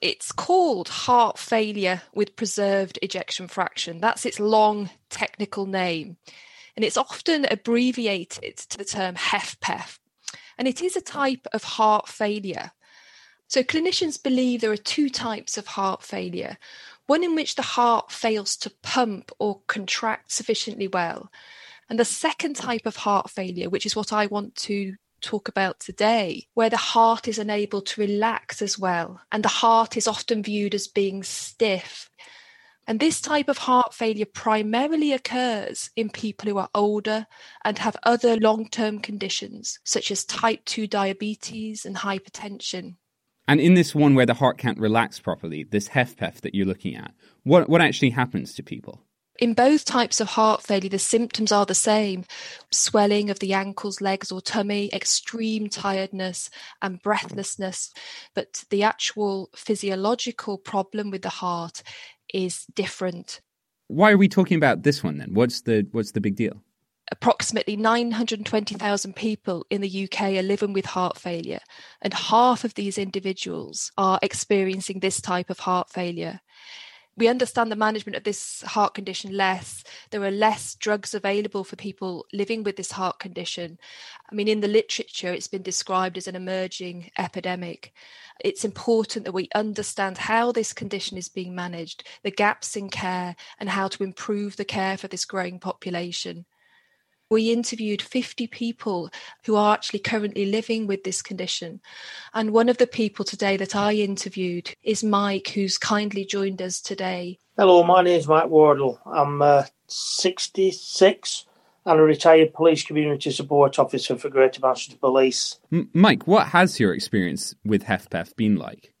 It's called heart failure with preserved ejection fraction. That's its long technical name. And it's often abbreviated to the term HFpEF. And it is a type of heart failure. So clinicians believe there are two types of heart failure one in which the heart fails to pump or contract sufficiently well. And the second type of heart failure, which is what I want to talk about today, where the heart is unable to relax as well, and the heart is often viewed as being stiff. And this type of heart failure primarily occurs in people who are older and have other long term conditions, such as type 2 diabetes and hypertension. And in this one where the heart can't relax properly, this HFpEF that you're looking at, what, what actually happens to people? In both types of heart failure, the symptoms are the same swelling of the ankles, legs, or tummy, extreme tiredness, and breathlessness. But the actual physiological problem with the heart is different. Why are we talking about this one then? What's the, what's the big deal? approximately 920,000 people in the UK are living with heart failure, and half of these individuals are experiencing this type of heart failure we understand the management of this heart condition less. There are less drugs available for people living with this heart condition. I mean, in the literature, it's been described as an emerging epidemic. It's important that we understand how this condition is being managed, the gaps in care, and how to improve the care for this growing population we interviewed 50 people who are actually currently living with this condition. And one of the people today that I interviewed is Mike, who's kindly joined us today. Hello, my name is Mike Wardle. I'm uh, 66 and a retired police community support officer for Greater Manchester Police. M- Mike, what has your experience with HFpEF been like?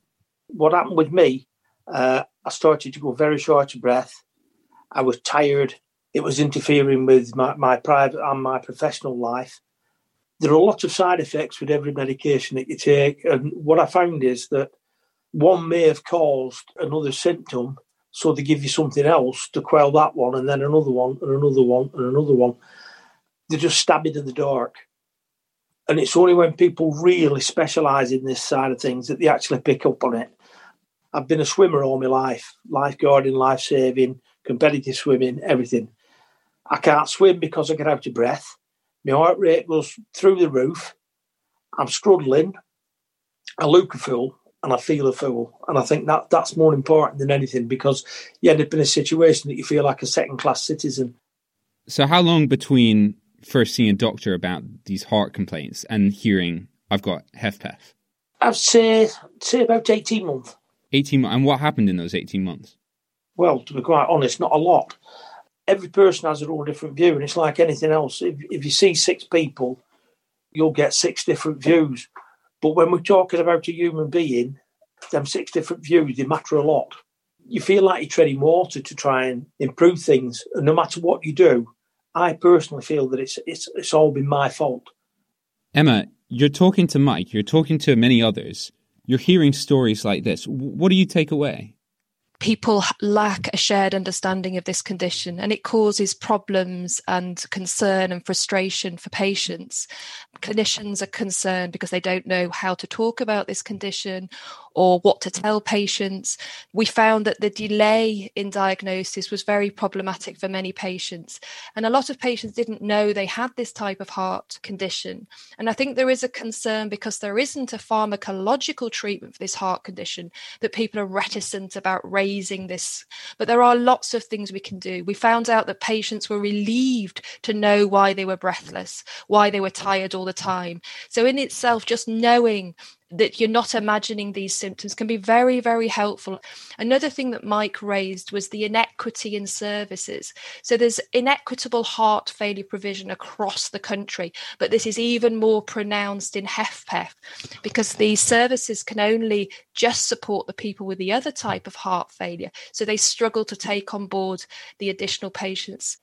What happened with me, uh, I started to go very short of breath. I was tired it was interfering with my, my private and my professional life. There are a lot of side effects with every medication that you take. And what I found is that one may have caused another symptom, so they give you something else to quell that one, and then another one, and another one, and another one. They just stab it in the dark. And it's only when people really specialise in this side of things that they actually pick up on it. I've been a swimmer all my life, lifeguarding, life saving, competitive swimming, everything. I can't swim because I get out of breath. My heart rate goes through the roof. I'm struggling. I look a fool and I feel a fool. And I think that that's more important than anything because you end up in a situation that you feel like a second class citizen. So, how long between first seeing a doctor about these heart complaints and hearing I've got HFpEF? I'd say, say about 18 months. 18 months. And what happened in those 18 months? Well, to be quite honest, not a lot every person has their all different view, and it's like anything else. If, if you see six people, you'll get six different views. But when we're talking about a human being, them six different views, they matter a lot. You feel like you're treading water to try and improve things, and no matter what you do, I personally feel that it's it's it's all been my fault. Emma, you're talking to Mike. You're talking to many others. You're hearing stories like this. What do you take away? People lack a shared understanding of this condition and it causes problems and concern and frustration for patients. Clinicians are concerned because they don't know how to talk about this condition or what to tell patients. We found that the delay in diagnosis was very problematic for many patients. And a lot of patients didn't know they had this type of heart condition. And I think there is a concern because there isn't a pharmacological treatment for this heart condition that people are reticent about raising this. But there are lots of things we can do. We found out that patients were relieved to know why they were breathless, why they were tired all the time. So, in itself, just knowing that you're not imagining these symptoms can be very, very helpful. Another thing that Mike raised was the inequity in services. So there's inequitable heart failure provision across the country, but this is even more pronounced in HFpEF because these services can only just support the people with the other type of heart failure. So they struggle to take on board the additional patients.